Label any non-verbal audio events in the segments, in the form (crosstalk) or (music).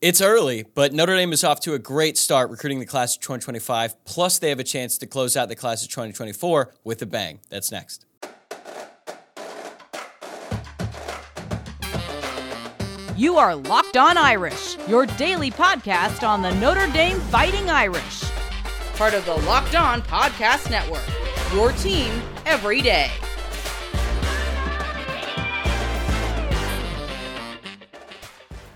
It's early, but Notre Dame is off to a great start recruiting the class of 2025. Plus, they have a chance to close out the class of 2024 with a bang. That's next. You are Locked On Irish, your daily podcast on the Notre Dame Fighting Irish. Part of the Locked On Podcast Network, your team every day.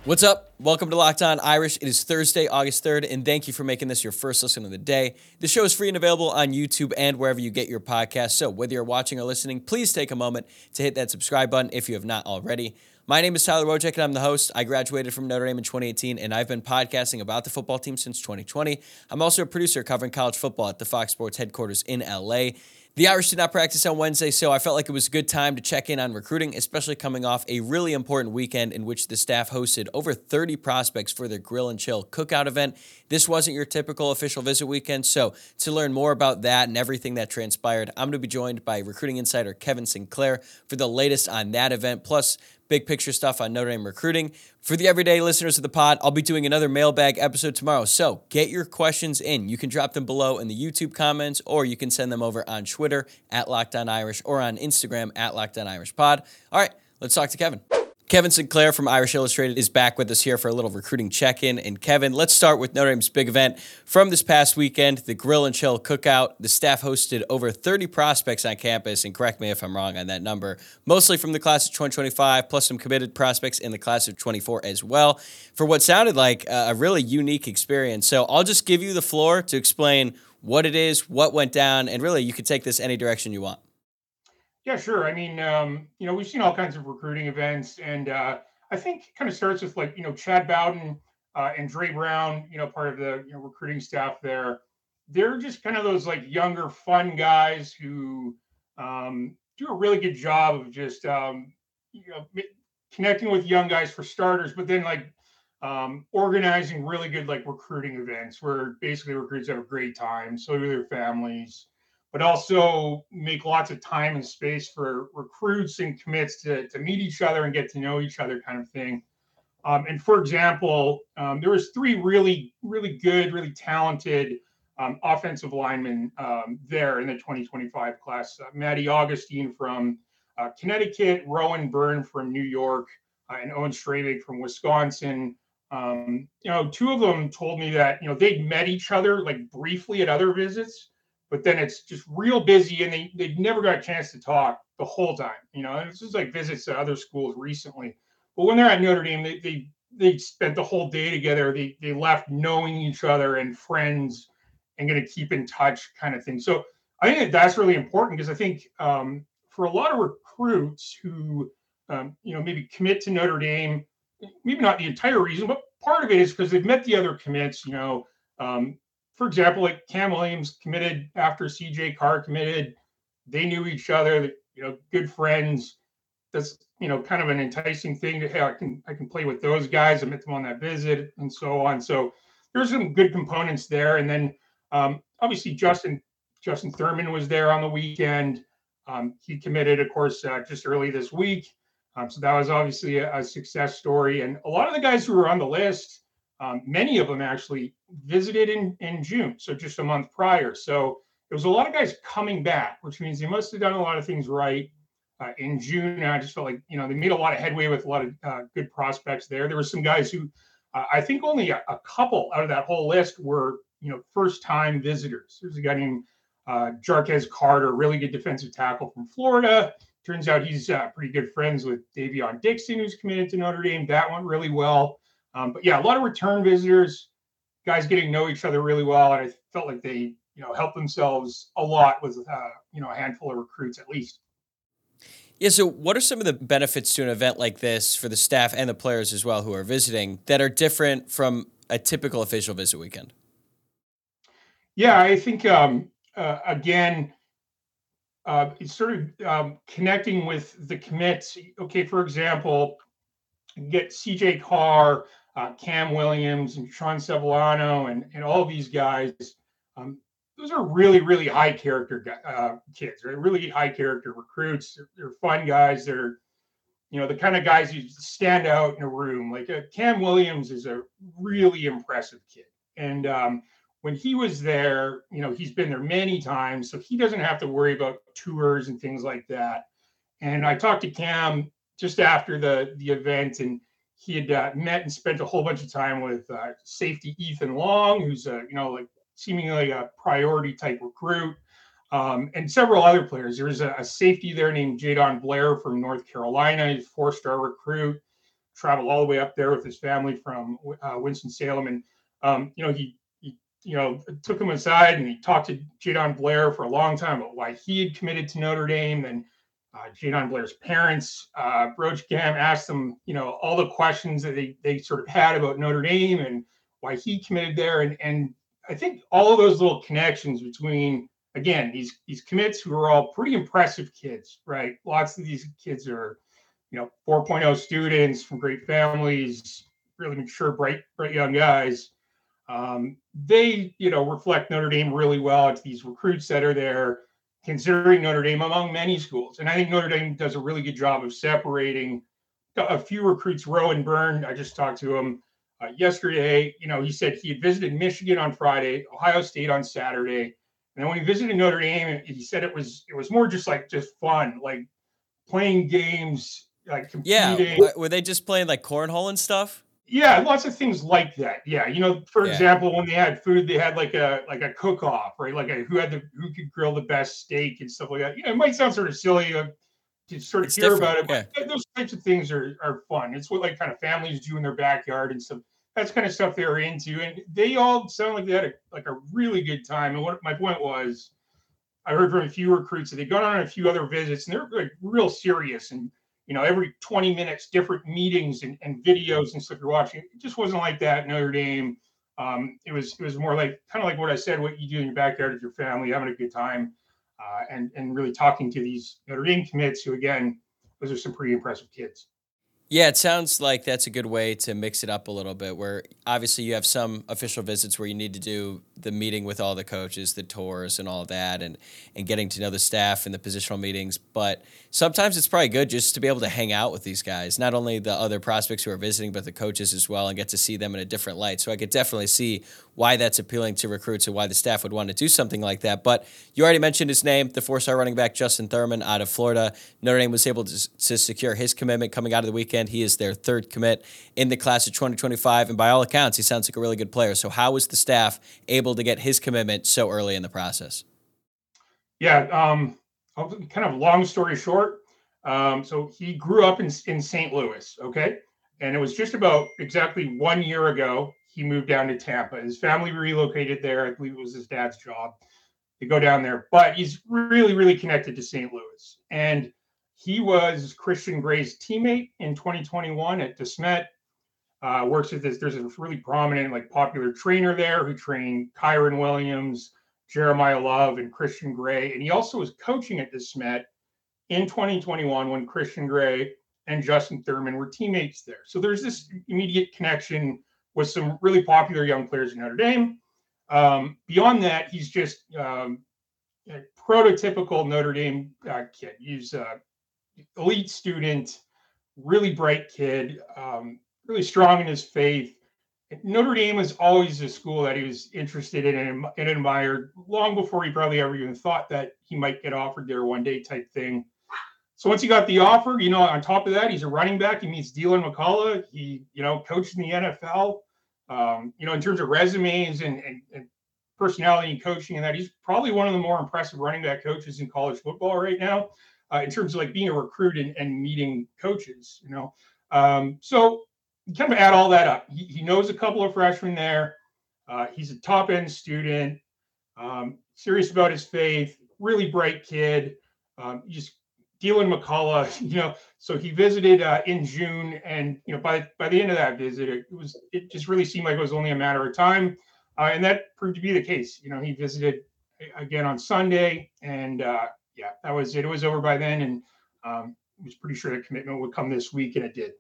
What's up? Welcome to Locked On Irish. It is Thursday, August 3rd, and thank you for making this your first listen of the day. The show is free and available on YouTube and wherever you get your podcasts. So, whether you're watching or listening, please take a moment to hit that subscribe button if you have not already. My name is Tyler Wojciak, and I'm the host. I graduated from Notre Dame in 2018, and I've been podcasting about the football team since 2020. I'm also a producer covering college football at the Fox Sports headquarters in LA. The Irish did not practice on Wednesday, so I felt like it was a good time to check in on recruiting, especially coming off a really important weekend in which the staff hosted over 30 prospects for their Grill and Chill cookout event. This wasn't your typical official visit weekend, so to learn more about that and everything that transpired, I'm going to be joined by recruiting insider Kevin Sinclair for the latest on that event, plus big picture stuff on Notre Dame recruiting. For the everyday listeners of the pod, I'll be doing another mailbag episode tomorrow. So get your questions in. You can drop them below in the YouTube comments, or you can send them over on Twitter at Locked On Irish or on Instagram at Locked On Irish Pod. All right, let's talk to Kevin. Kevin Sinclair from Irish Illustrated is back with us here for a little recruiting check in. And Kevin, let's start with Notre Dame's big event from this past weekend the Grill and Chill Cookout. The staff hosted over 30 prospects on campus, and correct me if I'm wrong on that number, mostly from the class of 2025, plus some committed prospects in the class of 24 as well, for what sounded like a really unique experience. So I'll just give you the floor to explain what it is, what went down, and really you could take this any direction you want. Yeah, sure. I mean, um, you know, we've seen all kinds of recruiting events, and uh, I think it kind of starts with like, you know, Chad Bowden uh, and Dre Brown, you know, part of the you know, recruiting staff there. They're just kind of those like younger, fun guys who um, do a really good job of just, um, you know, connecting with young guys for starters, but then like um, organizing really good like recruiting events where basically recruits have a great time, so do their families but also make lots of time and space for recruits and commits to, to meet each other and get to know each other kind of thing. Um, and for example, um, there was three really, really good, really talented um, offensive linemen um, there in the 2025 class. Uh, Maddie Augustine from uh, Connecticut, Rowan Byrne from New York, uh, and Owen Strebig from Wisconsin. Um, you know, two of them told me that, you know, they'd met each other like briefly at other visits but then it's just real busy and they, they never got a chance to talk the whole time. You know, and it's just like visits to other schools recently. But when they're at Notre Dame, they they, they spent the whole day together. They they left knowing each other and friends and going to keep in touch kind of thing. So I think that that's really important because I think um, for a lot of recruits who um, you know maybe commit to Notre Dame, maybe not the entire reason, but part of it is because they've met the other commits. You know, um, for example, like Cam Williams committed after CJ Carr committed. They knew each other, you know, good friends. That's you know kind of an enticing thing to hey, I can I can play with those guys. I met them on that visit and so on. So there's some good components there. And then um, obviously Justin Justin Thurman was there on the weekend. Um, he committed, of course, uh, just early this week. Um, so that was obviously a, a, success story. And a lot of the guys who were on the list, um, many of them actually visited in, in June, so just a month prior. So there was a lot of guys coming back, which means they must have done a lot of things right uh, in June. And I just felt like, you know, they made a lot of headway with a lot of uh, good prospects there. There were some guys who uh, I think only a, a, couple out of that whole list were, you know, first time visitors. There's a guy named uh, Jarquez Carter, really good defensive tackle from Florida. Turns out he's uh, pretty good friends with Davion Dixon, who's committed to Notre Dame. That went really well. Um, but yeah, a lot of return visitors guys getting to know each other really well, and I felt like they you know helped themselves a lot with uh, you know a handful of recruits at least. Yeah. So, what are some of the benefits to an event like this for the staff and the players as well who are visiting that are different from a typical official visit weekend? Yeah, I think um, uh, again, uh, it's sort of um, connecting with the commits. Okay, for example, get CJ Carr, uh, Cam Williams and Sean Sevillano and, and all these guys. Um, those are really, really high character uh, kids, right? Really high character recruits. They're, they're, fun guys. They're, you know, the kind of guys who stand out in a room. Like uh, Cam Williams is a really impressive kid. And um, when he was there, you know, he's been there many times, so he doesn't have to worry about tours and things like that. And I talked to Cam just after the the event, and he had uh, met and spent a whole bunch of time with uh, safety Ethan Long, who's a you know like seemingly a priority type recruit, um, and several other players. There's a, a safety there named Jadon Blair from North Carolina, he's four star recruit, traveled all the way up there with his family from uh, Winston Salem, and um, you know he you know, took him aside and he talked to Jadon Blair for a long time about why he had committed to Notre Dame. And uh, Jadon Blair's parents, uh, Broach Gam asked them, you know, all the questions that they, they sort of had about Notre Dame and why he committed there. And, and I think all of those little connections between, again, these, these commits who are all pretty impressive kids, right? Lots of these kids are, you know, 4.0 students from great families, really mature, bright, bright young guys um, they, you know, reflect Notre Dame really well. It's these recruits that are there, considering Notre Dame among many schools. And I think Notre Dame does a really good job of separating a few recruits. Rowan Byrne, I just talked to him uh, yesterday. You know, he said he had visited Michigan on Friday, Ohio State on Saturday, and then when he visited Notre Dame, he said it was it was more just like just fun, like playing games, like competing. Yeah, were they just playing like cornhole and stuff? Yeah lots of things like that. Yeah you know for yeah. example when they had food they had like a like a cook off right? Like a, who had the who could grill the best steak and stuff like that. You know it might sound sort of silly uh, to sort of it's hear about it but yeah. those types of things are are fun. It's what like kind of families do in their backyard and stuff. That's kind of stuff they're into and they all sound like they had a, like a really good time and what my point was i heard from a few recruits that they'd gone on a few other visits and they're like real serious and you know, every 20 minutes, different meetings and, and videos and stuff you're watching. It just wasn't like that Notre Dame. Um, it was it was more like kind of like what I said, what you do in your backyard with your family, having a good time, uh, and and really talking to these Notre Dame commits who again, those are some pretty impressive kids. Yeah, it sounds like that's a good way to mix it up a little bit. Where obviously you have some official visits where you need to do the meeting with all the coaches, the tours, and all that, and and getting to know the staff and the positional meetings. But sometimes it's probably good just to be able to hang out with these guys, not only the other prospects who are visiting, but the coaches as well, and get to see them in a different light. So I could definitely see why that's appealing to recruits and why the staff would want to do something like that. But you already mentioned his name, the four-star running back Justin Thurman out of Florida. Notre Dame was able to, to secure his commitment coming out of the weekend. He is their third commit in the class of 2025, and by all accounts, he sounds like a really good player. So how was the staff able to get his commitment so early in the process? Yeah, um, kind of long story short. Um, so he grew up in, in St. Louis, okay? And it was just about exactly one year ago he moved down to Tampa. His family relocated there. I believe it was his dad's job to go down there. But he's really, really connected to St. Louis. And he was Christian Gray's teammate in 2021 at DeSmet. Uh, works with this. There's a really prominent, like popular trainer there who trained Kyron Williams, Jeremiyah Love, and Christian Gray. And he also was coaching at DeSmet in 2021 when Christian Gray and Justin Thurman were teammates there. So there's this immediate connection with some really popular young players in Notre Dame. Um, beyond that, he's just um, a prototypical Notre Dame uh, kid. He's a elite student, really bright kid, um, really strong in his faith. Notre Dame was always a school that he was interested in and, admired long before he probably ever even thought that he might get offered there one day type thing. So once he got the offer, you know, on top of that, he's a running back. He meets Deland McCullough. He, you know, coached in the NFL. Um, you know, in terms of resumes and, and, and, personality and coaching and that, he's probably one of the more impressive running back coaches in college football right now, uh, in terms of like being a recruit and, and meeting coaches, you know. Um, so kind of add all that up. He, he knows a couple of freshmen there. Uh, he's a top end student, um, serious about his faith, really bright kid. Um, just Deland McCullough, (laughs) you know, so he visited uh, in June, and you know, by by the end of that visit, it was it just really seemed like it was only a matter of time, uh, and that proved to be the case. You know, he visited again on Sunday, and uh, yeah, that was it. It was over by then, and um, was pretty sure the commitment would come this week, and it did.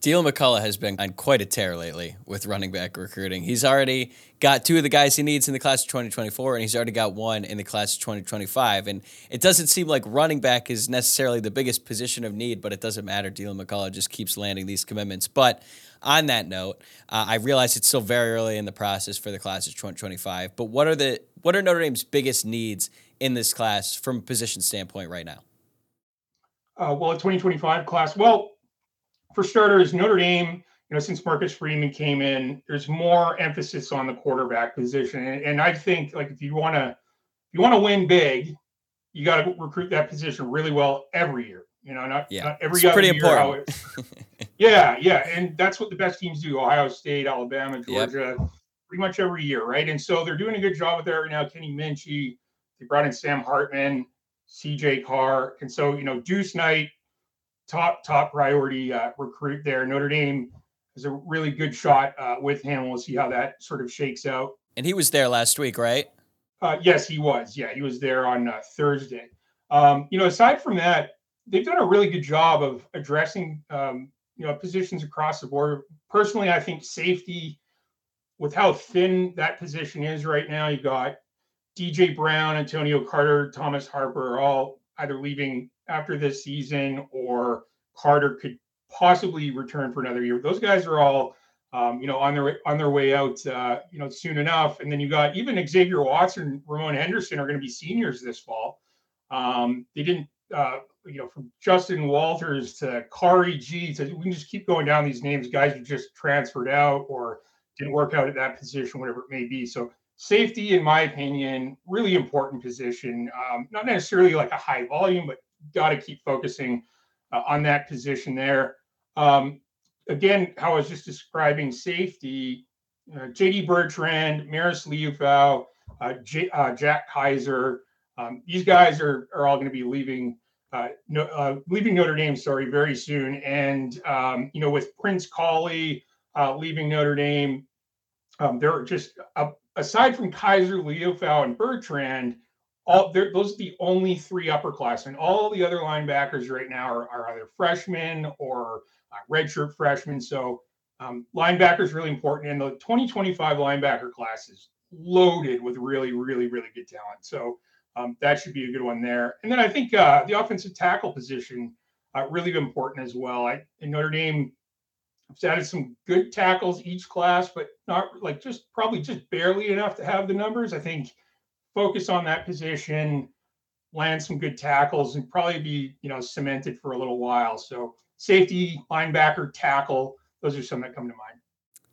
Deland McCullough has been on quite a tear lately with running back recruiting. He's already got two of the guys he needs in the class of 2024, and he's already got one in the class of 2025. And it doesn't seem like running back is necessarily the biggest position of need, but it doesn't matter. Deland McCullough just keeps landing these commitments. But on that note, uh, I realize it's still very early in the process for the class of 2025. But what are the what are Notre Dame's biggest needs in this class from a position standpoint right now? Uh, well, a 2025 class. Well, for starters, Notre Dame, you know, since Marcus Freeman came in, there's more emphasis on the quarterback position. And, and I think like if you want to if you want to win big, you got to recruit that position really well every year. You know, not, yeah, not every it's pretty year important. (laughs) yeah, yeah, and that's what the best teams do: Ohio State, Alabama, Georgia, yep. pretty much every year, right? And so they're doing a good job with that right now. Kenny Minchey, they brought in Sam Hartman, C.J. Carr, and so you know Deuce Knight top top priority uh, recruit there. Notre Dame is a really good shot uh, with him. We'll see how that sort of shakes out. And he was there last week, right? Uh, yes, he was. Yeah, he was there on uh, Thursday. Um, you know, aside from that, they've done a really good job of addressing um, you know positions across the board. Personally, I think safety, with how thin that position is right now, you got DJ Brown, Antonio Carter, Thomas Harper are all either leaving after this season or Carter could possibly return for another year. Those guys are all um, you know on their on their way out uh, you know soon enough. And then you got even Xavier Watson, Ramon Henderson are going to be seniors this fall. Um, they didn't uh, you know from Justin Walters to Khari Gee to we can just keep going down these names. Guys who just transferred out or didn't work out at that position, whatever it may be. So safety, in my opinion, really important position. Um, not necessarily like a high volume, but got to keep focusing uh, on that position there. Um, again, how I was just describing safety, uh, JD Bertrand, Marist Liufau, uh, J, uh, Jack Kaiser, um, these guys are, are all going to be leaving uh, no, uh, leaving Notre Dame, sorry, very soon. And um, you know, with Prince Kollie leaving Notre Dame, um, there are just aside from Kaiser, Liufau, and Bertrand, all those are the only three upperclassmen. All the other linebackers right now are, are either freshmen or uh, redshirt freshmen. So um, linebackers really important, and the 2025 linebacker class is loaded with really, really, really good talent. So um, that should be a good one there. And then I think uh, the offensive tackle position uh, really important as well. I Notre Dame have added some good tackles each class, but not like just probably just barely enough to have the numbers. I think focus on that position, land some good tackles, and probably be you know cemented for a little while. So safety, linebacker, tackle, those are some that come to mind.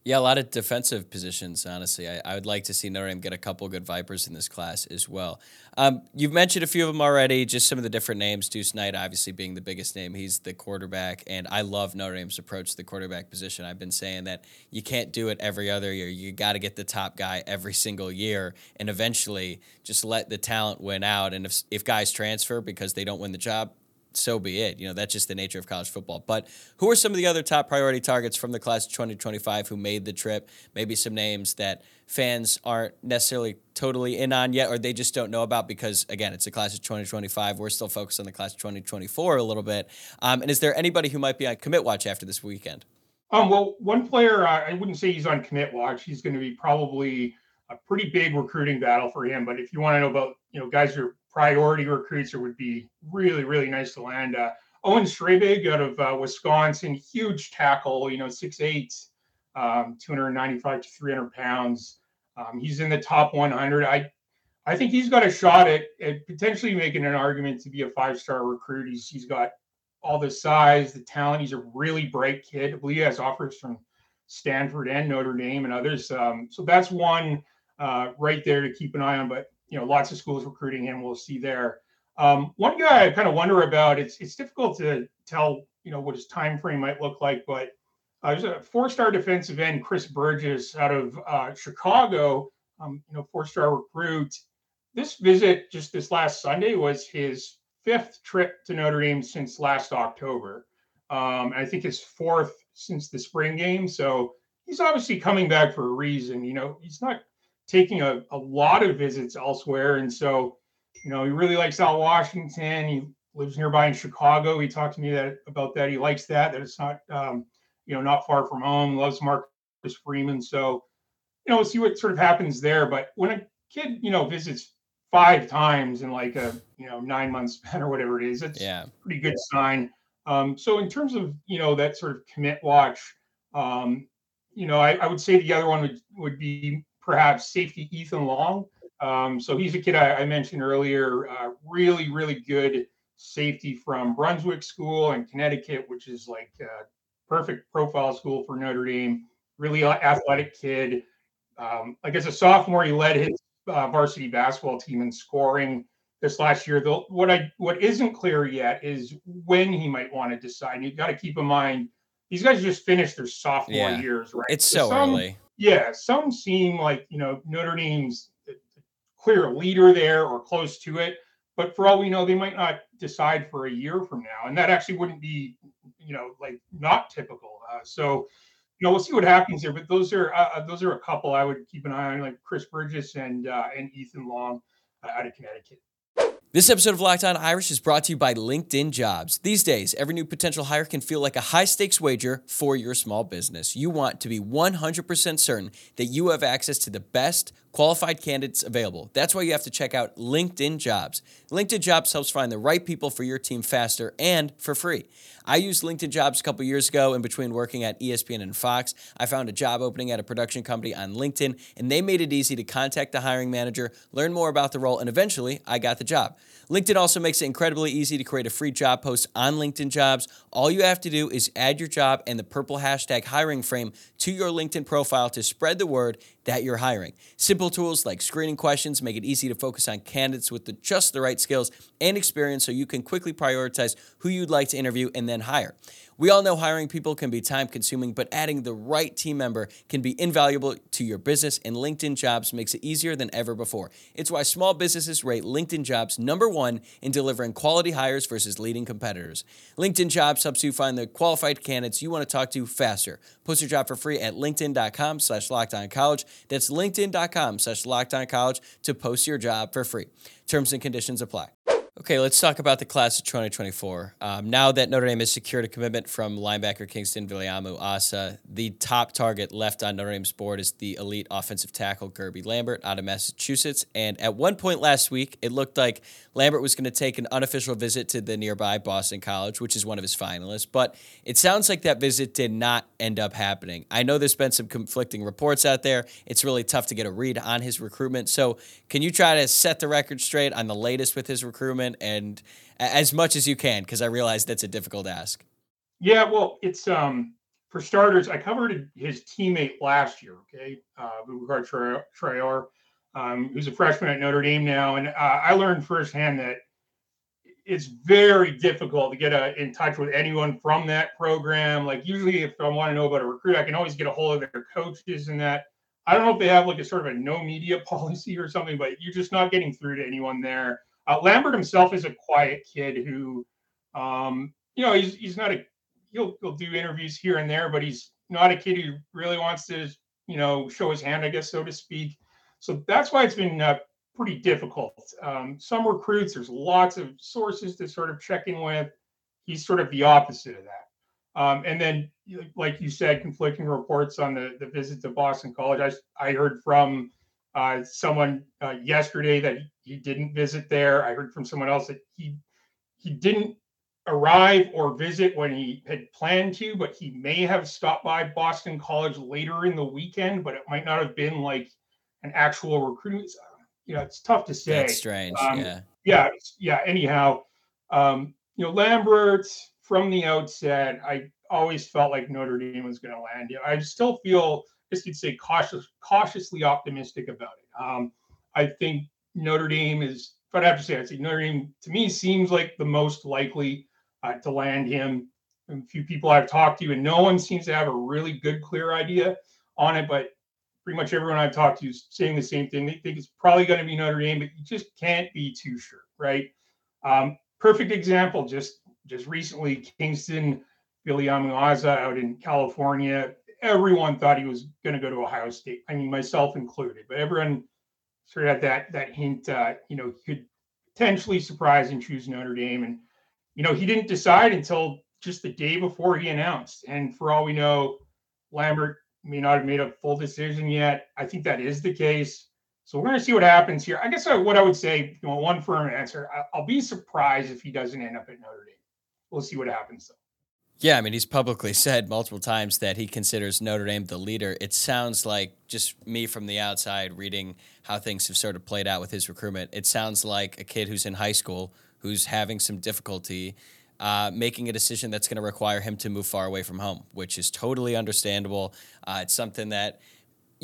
Yeah, a lot of defensive positions, honestly. I, I, would like to see Notre Dame get a couple good Vypers in this class as well. Um, you've mentioned a few of them already, just some of the different names. Deuce Knight, obviously, being the biggest name. He's the quarterback, and I love Notre Dame's approach to the quarterback position. I've been saying that you can't do it every other year. You got to get the top guy every single year, and eventually just let the talent win out. And if, if guys transfer because they don't win the job, so be it. You know, that's just the nature of college football. But who are some of the other top priority targets from the class of 2025 who made the trip? Maybe some names that fans aren't necessarily totally in on yet, or they just don't know about because, again, it's a class of 2025. We're still focused on the class of 2024 a little bit. Um, and is there anybody who might be on commit watch after this weekend? Um, well, one player, uh, I wouldn't say he's on commit watch. He's going to be probably a pretty big recruiting battle for him. But if you want to know about, you know, guys who are priority recruits or would be really, really nice to land. Uh, Owen Strebig out of uh, Wisconsin, huge tackle, you know, 6'8, um, 295 to 300 pounds. Um, he's in the top 100. I I think he's got a shot at, at potentially making an argument to be a five star recruit. He's, he's got all the size, the talent. He's a really bright kid. I believe he has offers from Stanford and Notre Dame and others. Um, so that's one uh, right there to keep an eye on. But you know, lots of schools recruiting him. We'll see there. Um, one guy I kind of wonder about. It's it's difficult to tell, you know, what his time frame might look like, but uh, there's a four-star defensive end, Chris Burgess, out of uh, Chicago. Um, you know, four-star recruit. This visit just this last Sunday was his fifth trip to Notre Dame since last October. Um, I think his fourth since the spring game. So he's obviously coming back for a reason. You know, he's not taking a, a lot of visits elsewhere. And so, you know, he really likes Al Washington. He lives nearby in Chicago. He talked to me that about that. He likes that, that it's not um, you know, not far from home, loves Marcus Freeman. So, you know, we'll see what sort of happens there. But when a kid, you know, visits five times in like a, you know, nine months span or whatever it is, it's yeah. pretty good sign. Um, so in terms of, you know, that sort of commit watch, um, you know, I, I would say the other one would, would be perhaps safety Ethan Long. Um, so he's a kid I, I mentioned earlier, uh, really, really good safety from Brunswick School in Connecticut, which is like a perfect profile school for Notre Dame. Really athletic kid. Um, like as a sophomore, he led his uh, varsity basketball team in scoring this last year. Though what I what isn't clear yet is when he might want to decide. You've got to keep in mind these guys just finished their sophomore yeah. years, right? It's so, so some, early. Yeah, some seem like you know Notre Dame's clear leader there or close to it. But for all we know, they might not decide for a year from now, and that actually wouldn't be, you know, like not typical. Uh, so, you know, we'll see what happens there. But those are uh, those are a couple I would keep an eye on, like Chris Burgess and uh, and Ethan Long uh, out of Connecticut. This episode of Locked On Irish is brought to you by LinkedIn Jobs. These days, every new potential hire can feel like a high stakes wager for your small business. You want to be 100% certain that you have access to the best qualified candidates available. That's why you have to check out LinkedIn Jobs. LinkedIn Jobs helps find the right people for your team faster and for free. I used LinkedIn Jobs a couple years ago in between working at ESPN and Fox. I found a job opening at a production company on LinkedIn, and they made it easy to contact the hiring manager, learn more about the role, and eventually I got the job. LinkedIn also makes it incredibly easy to create a free job post on LinkedIn Jobs. All you have to do is add your job and the purple hashtag hiring frame to your LinkedIn profile to spread the word that you're hiring. Simple tools like screening questions make it easy to focus on candidates with the, just the right skills and experience so you can quickly prioritize who you'd like to interview and then hire. We all know hiring people can be time consuming, but adding the right team member can be invaluable to your business, and LinkedIn Jobs makes it easier than ever before. It's why small businesses rate LinkedIn Jobs number one in delivering quality hires versus leading competitors. LinkedIn Jobs helps you find the qualified candidates you want to talk to faster. Post your job for free at linkedin.com slash college. That's linkedin.com slash college to post your job for free. Terms and conditions apply. Okay, let's talk about the class of 2024. Um, now that Notre Dame has secured a commitment from linebacker Kingston Viliamu Asa, the top target left on Notre Dame's board is the elite offensive tackle Guerby Lambert out of Massachusetts. And at one point last week, it looked like Lambert was going to take an unofficial visit to the nearby Boston College, which is one of his finalists. But it sounds like that visit did not end up happening. I know there's been some conflicting reports out there. It's really tough to get a read on his recruitment. So, can you try to set the record straight on the latest with his recruitment and as much as you can? Because I realize that's a difficult ask. Yeah, well, it's um for starters, I covered his teammate last year. Okay, uh, Boubacar Traore um, who's a freshman at Notre Dame now, and uh, I learned firsthand that it's very difficult to get uh, in touch with anyone from that program. Like usually, if I want to know about a recruit, I can always get a hold of their coaches and that. I don't know if they have like a sort of a no media (laughs) policy or something, but you're just not getting through to anyone there. Uh, Lambert himself is a quiet kid who, um, you know, he's he's not a he'll he'll do interviews here and there, but he's not a kid who really wants to, you know, show his hand, I guess, so to speak. So that's why it's been uh, pretty difficult. Um, some recruits, there's lots of sources to sort of check in with. He's sort of the opposite of that. Um, and then, like you said, conflicting reports on the, the visit to Boston College. I, I heard from uh, someone uh, yesterday that he didn't visit there. I heard from someone else that he he didn't arrive or visit when he had planned to, but he may have stopped by Boston College later in the weekend, but it might not have been like an actual recruiting. You know, it's tough to say. That's strange. Um, yeah. Yeah. Yeah. Anyhow, um, you know, Lambert from the outset, I always felt like Notre Dame was going to land. You I still feel, guess you'd say, cautious, cautiously optimistic about it. Um, I think Notre Dame is, if I'd have to say, I'd say Notre Dame to me seems like the most likely uh, to land him. A few people I've talked to, and no one seems to have a really good, clear idea on it. But pretty much everyone I've talked to is saying the same thing. They think it's probably going to be Notre Dame, but you just can't be too sure, right? Um, perfect example, just just recently, Kingston Viliamu-Asa out in California. Everyone thought he was going to go to Ohio State. I mean, myself included, but everyone sort of had that that hint. Uh, you know, he could potentially surprise and choose Notre Dame, and you know, he didn't decide until just the day before he announced. And for all we know, Lambert may not have made a full decision yet. I think that is the case. So we're going to see what happens here. I guess what I would say, you know, one firm answer, I'll be surprised if he doesn't end up at Notre Dame. We'll see what happens though. Yeah, I mean, he's publicly said multiple times that he considers Notre Dame the leader. It sounds like just me from the outside reading how things have sort of played out with his recruitment. It sounds like a kid who's in high school who's having some difficulty uh, making a decision that's going to require him to move far away from home, which is totally understandable. Uh, it's something that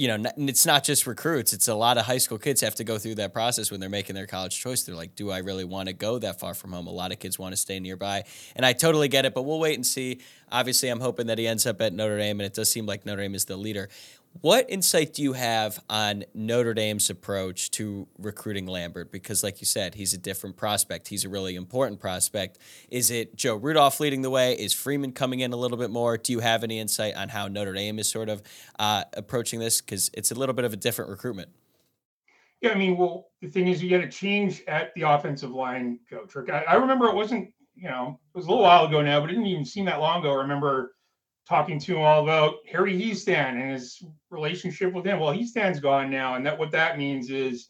you know, it's not just recruits. It's a lot of high school kids have to go through that process when they're making their college choice. They're like, do I really want to go that far from home? A lot of kids want to stay nearby. And I totally get it, but we'll wait and see. Obviously, I'm hoping that he ends up at Notre Dame, and it does seem like Notre Dame is the leader. What insight do you have on Notre Dame's approach to recruiting Lambert? Because, like you said, he's a different prospect. He's a really important prospect. Is it Joe Rudolph leading the way? Is Freeman coming in a little bit more? Do you have any insight on how Notre Dame is sort of uh, approaching this? Because it's a little bit of a different recruitment. Yeah, I mean, well, the thing is, you get a change at the offensive line coach. I, I remember it wasn't, you know, it was a little while ago now, but it didn't even seem that long ago. I remember talking to him all about Harry Hiestand and his relationship with him. Well, Hiestand's gone now, and that what that means is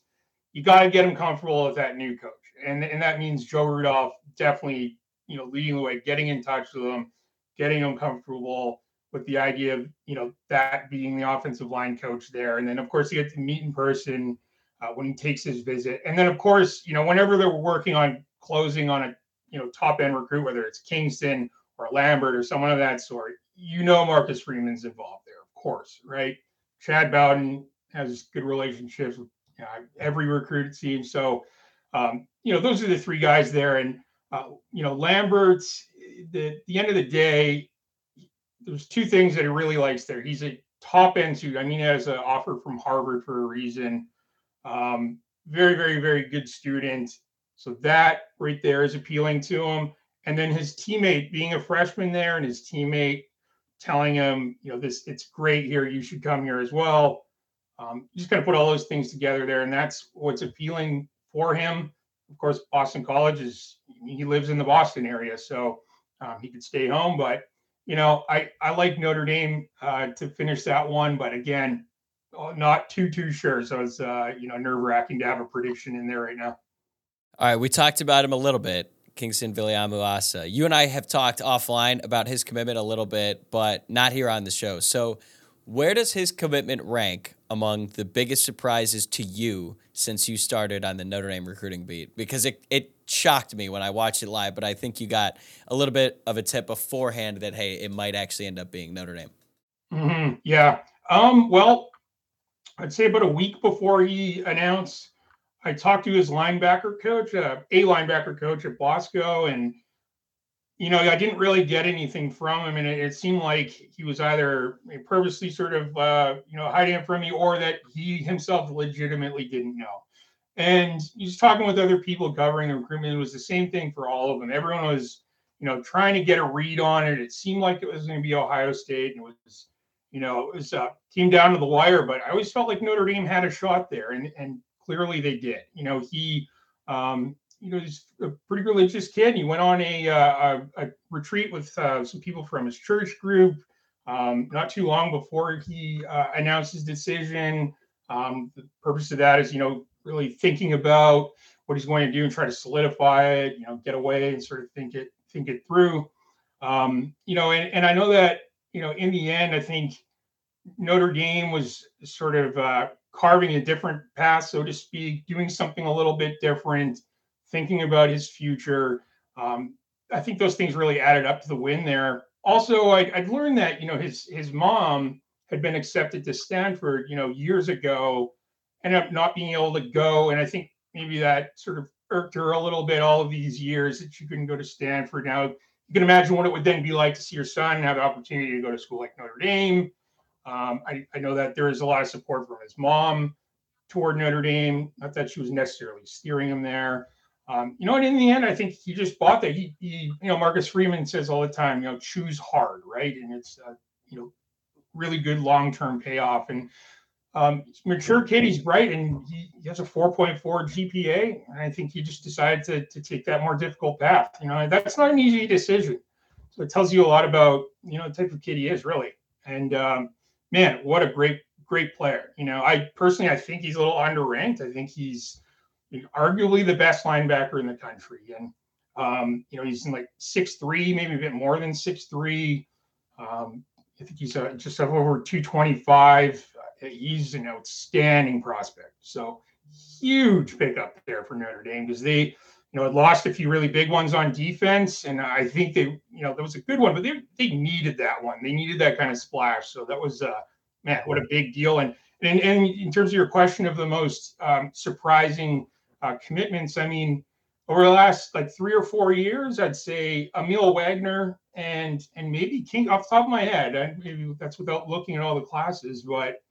you got to get him comfortable with that new coach, and and that means Joe Rudolph definitely you know leading the way, getting in touch with him, getting him comfortable with the idea of you know that being the offensive line coach there, and then of course you get to meet in person uh, when he takes his visit, and then of course you know whenever they're working on closing on a you know top end recruit, whether it's Kingston or Lambert or someone of that sort, you know Marcus Freeman's involved there, of course, right? Chad Bowden has good relationships with you know, every recruit it seems. So, um, you know, those are the three guys there. And, uh, you know, Lambert's, the, the end of the day, there's two things that he really likes there. He's a top end student. I mean, he has an offer from Harvard for a reason. Um, very, very, very good student. So that right there is appealing to him. And then his teammate being a freshman there and his teammate telling him, you know, this it's great here. You should come here as well. Um, just kind of put all those things together there, and that's what's appealing for him. Of course, Boston College is he lives in the Boston area, so um, he could stay home. But you know, I I like Notre Dame uh, to finish that one, but again, uh, not too too sure. So it's uh, you know nerve wracking to have a prediction in there right now. All right, we talked about him a little bit. Kingston Viliamu-Asa. You and I have talked offline about his commitment a little bit, but not here on the show. So, where does his commitment rank among the biggest surprises to you since you started on the Notre Dame recruiting beat? Because it, it shocked me when I watched it live, but I think you got a little bit of a tip beforehand that, hey, it might actually end up being Notre Dame. Mm-hmm. Yeah. Um, well, I'd say about a week before he announced I talked to his linebacker coach, uh, a linebacker coach at Bosco, and you know, I didn't really get anything from him, and it, it seemed like he was either purposely sort of, uh, you know, hiding it from me, or that he himself legitimately didn't know. And he's talking with other people covering the recruitment. It was the same thing for all of them. Everyone was, you know, trying to get a read on it. It seemed like it was going to be Ohio State, and it was, you know, it was uh, came down to the wire. But I always felt like Notre Dame had a shot there, and and clearly they did. You know, he, um, you know, he's a pretty religious kid. He went on a, uh, a, a retreat with uh, some people from his church group um, not too long before he uh, announced his decision. Um, the purpose of that is, you know, really thinking about what he's going to do and try to solidify it. You know, get away and sort of think it think it through. Um, you know, and, and I know that you know in the end, I think Notre Dame was sort of uh, carving a different path, so to speak, doing something a little bit different, thinking about his future. Um, I think those things really added up to the win there. Also, I, I'd learned that you know his his mom had been accepted to Stanford, you know, years ago, ended up not being able to go, and I think maybe that sort of irked her a little bit all of these years that she couldn't go to Stanford. Now you can imagine what it would then be like to see your son have the opportunity to go to school like Notre Dame um, I, I know that there is a lot of support from his mom toward Notre Dame. Not that she was necessarily steering him there. Um, you know, and in the end, I think he just bought that. He, he, you know, Marcus Freeman says all the time, you know, choose hard, right? And it's, uh, you know, really good long-term payoff. And um, mature kid, he's bright, and he, he, has a 4.4 GPA. And I think he just decided to, to take that more difficult path. You know, that's not an easy decision. So it tells you a lot about you know the type of kid he is, really. And um, man, what a great great player. You know, I personally I think he's a little underranked. I think he's arguably the best linebacker in the country, and um, you know he's in like six three, maybe a bit more than six three. Um, I think he's uh, just over 225. He's an outstanding prospect. So huge pickup there for Notre Dame because they, know, had lost a few really big ones on defense, and I think they, you know, that was a good one, but they they needed that one. They needed that kind of splash. So that was, uh, man, what a big deal. And and, and in terms of your question of the most um, surprising uh, commitments, I mean, over the last like three or four years, I'd say Aamil Wagner and and maybe King off the top of my head. I, maybe that's without looking at all the classes, but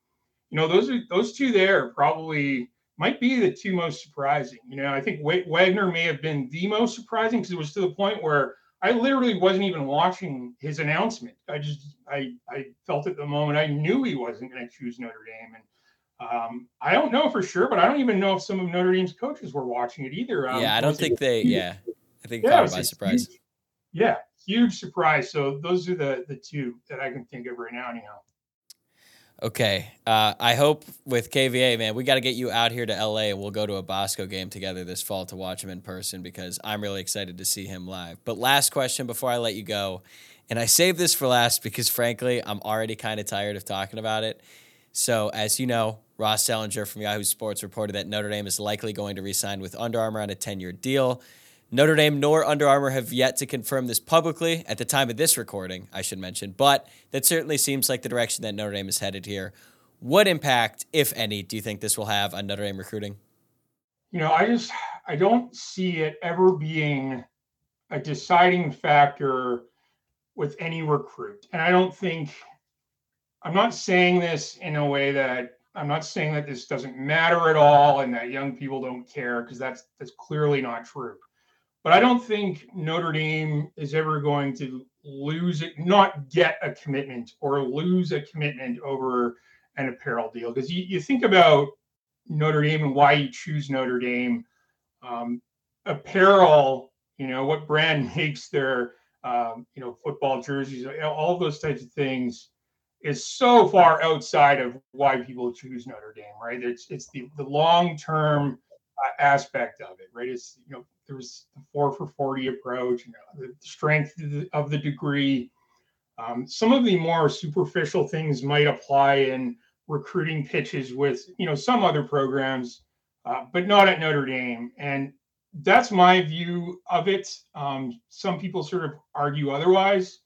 you know, those are those two there probably might be the two most surprising. You know, I think Wagner may have been the most surprising because it was to the point where I literally wasn't even watching his announcement. I just I I felt at the moment I knew he wasn't going to choose Notre Dame, and um, I don't know for sure, but I don't even know if some of Notre Dame's coaches were watching it either. Um, yeah, I don't think they. Yeah, I think yeah, by surprise. Huge, yeah, huge surprise. So those are the the two that I can think of right now. Anyhow. Okay. Uh, I hope with KVA, man, we got to get you out here to LA and we'll go to a Bosco game together this fall to watch him in person because I'm really excited to see him live. But last question before I let you go, and I saved this for last because frankly, I'm already kind of tired of talking about it. So, as you know, Ross Dellenger from Yahoo Sports reported that Notre Dame is likely going to resign with Under Armour on a 10 year deal. Notre Dame nor Under Armour have yet to confirm this publicly at the time of this recording, I should mention, but that certainly seems like the direction that Notre Dame is headed here. What impact, if any, do you think this will have on Notre Dame recruiting? You know, I just I don't see it ever being a deciding factor with any recruit. And I don't think I'm not saying this in a way that I'm not saying that this doesn't matter at all and that young people don't care because that's that's clearly not true. But I don't think Notre Dame is ever going to lose it, not get a commitment or lose a commitment over an apparel deal. Because you, you think about Notre Dame and why you choose Notre Dame. Um, apparel, you know, what brand (laughs) makes their, um, you know, football jerseys, all those types of things is so far outside of why people choose Notre Dame, right? It's it's the the long term uh, aspect of it, right? It's you know there was the four for 40 approach, you know, the strength of the, of the degree. Um, some of the more superficial things might apply in recruiting pitches with, you know, some other programs, uh, but not at Notre Dame. And that's my view of it. Um, some people sort of argue otherwise.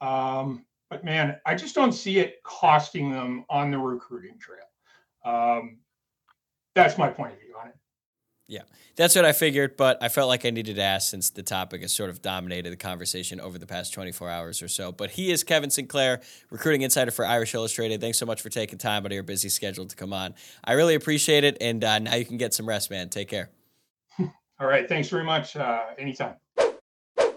Um, but man, I just don't see it costing them on the recruiting trail. Um, that's my point of view on it. Yeah, that's what I figured, but I felt like I needed to ask since the topic has sort of dominated the conversation over the past 24 hours or so. But he is Kevin Sinclair, recruiting insider for Irish Illustrated. Thanks so much for taking time out of your busy schedule to come on. I really appreciate it, and uh, now you can get some rest, man. Take care. (laughs) All right, thanks very much. Uh, anytime.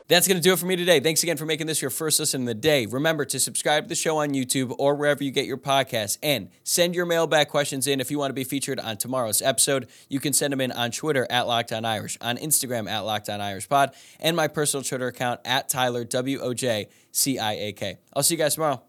That's going to do it for me today. Thanks again for making this your first listen of the day. Remember to subscribe to the show on YouTube or wherever you get your podcasts and send your mailbag questions in if you want to be featured on tomorrow's episode. You can send them in on Twitter at Locked On Irish, on Instagram at Locked On Irish Pod, and my personal Twitter account at Tyler W O J C I A K. I'll see you guys tomorrow.